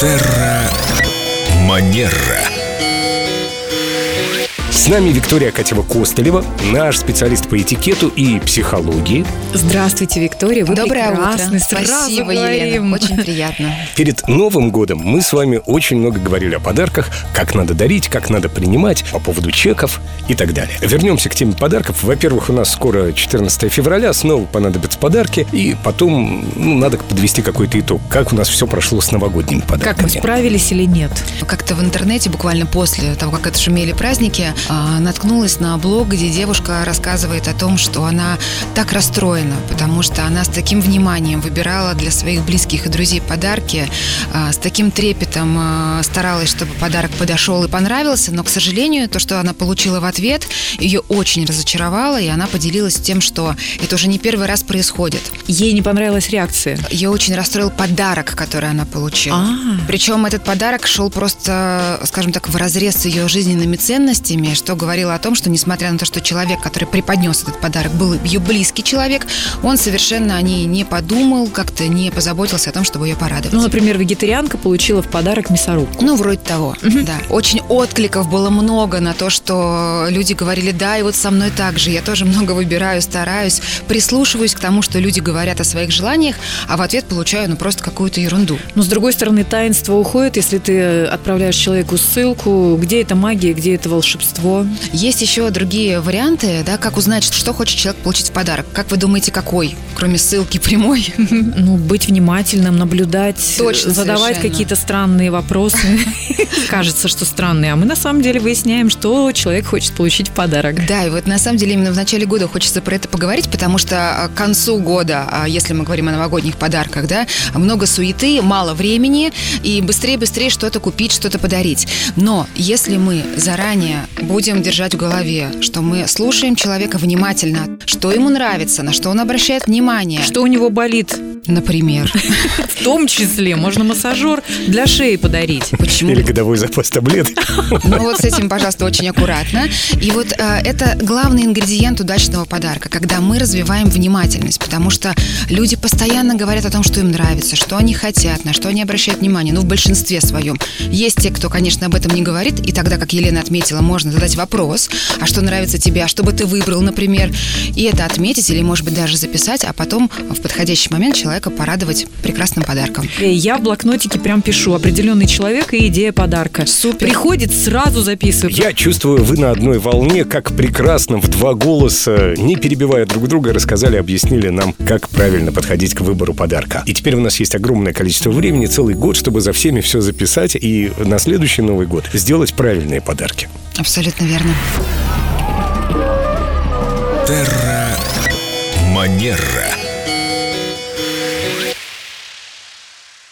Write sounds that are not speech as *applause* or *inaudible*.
Терра Манера. С нами Виктория Катева-Костылева, наш специалист по этикету и психологии. Здравствуйте, Виктория. Вы Доброе прекрасны. утро. Сразу Спасибо, говорим. Елена. Очень приятно. Перед Новым годом мы с вами очень много говорили о подарках, как надо дарить, как надо принимать, по поводу чеков и так далее. Вернемся к теме подарков. Во-первых, у нас скоро 14 февраля, снова понадобятся подарки, и потом ну, надо подвести какой-то итог, как у нас все прошло с новогодними Как мы подарками. справились или нет? Как-то в интернете, буквально после того, как отшумели праздники, а, наткнулась на блог, где девушка рассказывает о том, что она так расстроена, потому что она с таким вниманием выбирала для своих близких и друзей подарки, а, с таким трепетом а, старалась, чтобы подарок подошел и понравился, но, к сожалению, то, что она получила в ответ, ее очень разочаровало, и она поделилась тем, что это уже не первый раз происходит. Ей не понравилась реакция. Ее очень расстроил подарок, который она получила. А. Причем этот подарок шел просто, скажем так, в разрез с ее жизненными ценностями, что говорило о том, что несмотря на то, что человек, который преподнес этот подарок, был ее близкий человек, он совершенно о ней не подумал, как-то не позаботился о том, чтобы ее порадовать. Ну, например, вегетарианка получила в подарок мясорубку. Ну, вроде того, да. Очень откликов было много на то, что люди говорили, да, и вот со мной так же. Я тоже много выбираю, стараюсь, прислушиваюсь к тому, что люди говорят о своих желаниях, а в ответ получаю, ну, просто какую-то ерунду. Но, с другой стороны, таинство уходит, если ты отправляешь человеку ссылку. Где это магия, где это волшебство? Есть еще другие варианты, да, как узнать, что хочет человек получить в подарок. Как вы думаете, какой, кроме ссылки прямой? *laughs* Ну, быть внимательным, наблюдать, Точно, задавать какие-то странные вопросы. *laughs* Кажется, что странные. А мы на самом деле выясняем, что человек хочет получить в подарок. Да, и вот на самом деле именно в начале года хочется про это поговорить, потому что а, к концу года, а, если мы говорим о новогодних подарках, да, много суеты, мало времени, и быстрее-быстрее что-то купить, что-то подарить. Но если мы заранее будем держать в голове, что мы слушаем человека внимательно, что ему нравится, на что он обращает внимание, Что у него болит? Например, В том числе можно массажер для шеи подарить. почему Или годовой запас таблеток. Ну вот с этим, пожалуйста, очень аккуратно. И вот э, это главный ингредиент удачного подарка, когда мы развиваем внимательность, потому что люди постоянно говорят о том, что им нравится, что они хотят, на что они обращают внимание. Ну, в большинстве своем. Есть те, кто, конечно, об этом не говорит, и тогда, как Елена отметила, можно задать вопрос, а что нравится тебе, а что бы ты выбрал, например, и это отметить или, может быть, даже записать, а потом в подходящий момент человека порадовать прекрасным подарком. Э, Я в блокнотике прям пишу определенный человек и идея подарка. Супер. Приходит, сразу записываю. Я чувствую, вы на одной волне, как прекрасно в два голоса, не перебивая друг друга, рассказали, объяснили нам, как правильно подходить к выбору подарка. И теперь у нас есть огромное количество времени, целый год, чтобы за всеми все записать и на следующий Новый год сделать правильные подарки. Абсолютно верно. Терра Манера.